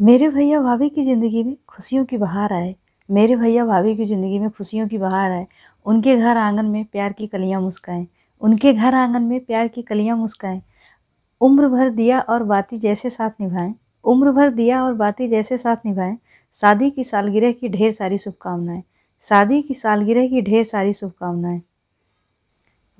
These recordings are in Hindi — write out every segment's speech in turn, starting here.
मेरे भैया भाभी की ज़िंदगी में खुशियों की बहार आए। मेरे भैया भाभी की ज़िंदगी में खुशियों की बहार आए। उनके घर आँगन में प्यार की कलियाँ मुस्काएँ। उनके घर आँगन में प्यार की कलियाँ मुस्काएँ। उम्र भर दिया और बाती जैसे साथ निभाएँ। उम्र भर दिया और बाती जैसे साथ निभाएँ। शादी की सालगिरह की ढेर सारी शुभकामनाएँ। शादी की सालगिरह की ढेर सारी शुभकामनाएँ।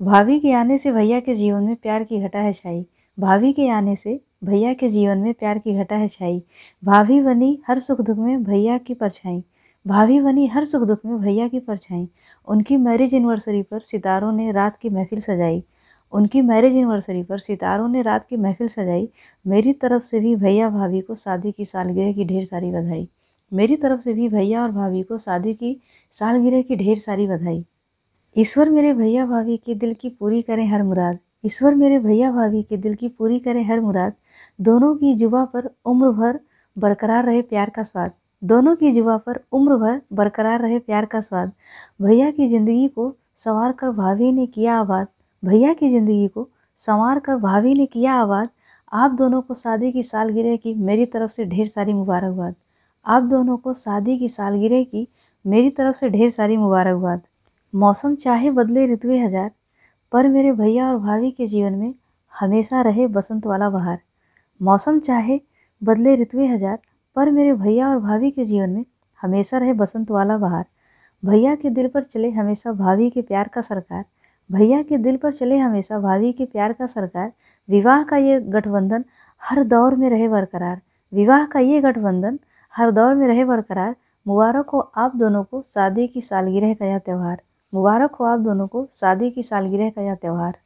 भाभी के आने से भैया के जीवन में प्यार की घटा है छाई भाभी के आने से भैया के जीवन में प्यार की घटा है छाई। भाभी बनी हर सुख दुख में भैया की परछाई। भाभी बनी हर सुख दुख में भैया की परछाई। उनकी मैरिज एनिवर्सरी पर सितारों ने रात की महफिल सजाई। उनकी मैरिज एनिवर्सरी पर सितारों ने रात की महफिल सजाई। मेरी तरफ़ से भी भैया भाभी को शादी की सालगिरह की ढेर सारी बधाई। मेरी तरफ़ से भी भैया और भाभी को शादी की सालगिरह की ढेर सारी बधाई। ईश्वर मेरे भैया भाभी के दिल की पूरी करें हर मुराद। ईश्वर मेरे भैया भाभी के दिल की पूरी करें हर मुराद। दोनों की जुबा पर उम्र भर बरकरार रहे प्यार का स्वाद। दोनों की जुबा पर उम्र भर बरकरार रहे प्यार का स्वाद। भैया की ज़िंदगी को संवार कर भाभी ने किया आबाद। भैया की ज़िंदगी को संवार कर भाभी ने किया आबाद। आप दोनों को शादी की सालगिरह की मेरी तरफ़ से ढेर सारी मुबारकबाद। आप दोनों को शादी की सालगिरह की मेरी तरफ़ से ढेर सारी मुबारकबाद। मौसम चाहे बदले ऋतुए हज़ार। पर मेरे भैया और भाभी के जीवन में हमेशा रहे बसंत वाला बहार। मौसम चाहे बदले ऋतुए हज़ार, पर मेरे भैया और भाभी के जीवन में हमेशा रहे बसंत वाला बहार। भैया के दिल पर चले हमेशा भाभी के प्यार का सरकार। भैया के दिल पर चले हमेशा भाभी के प्यार का सरकार। विवाह का ये गठबंधन हर दौर में रहे बरकरार। विवाह का ये गठबंधन हर दौर में रहे बरकरार। मुबारक हो आप दोनों को शादी की सालगिरह का यह त्यौहार। मुबारक हो आप दोनों को शादी की सालगिरह का यह त्यौहार।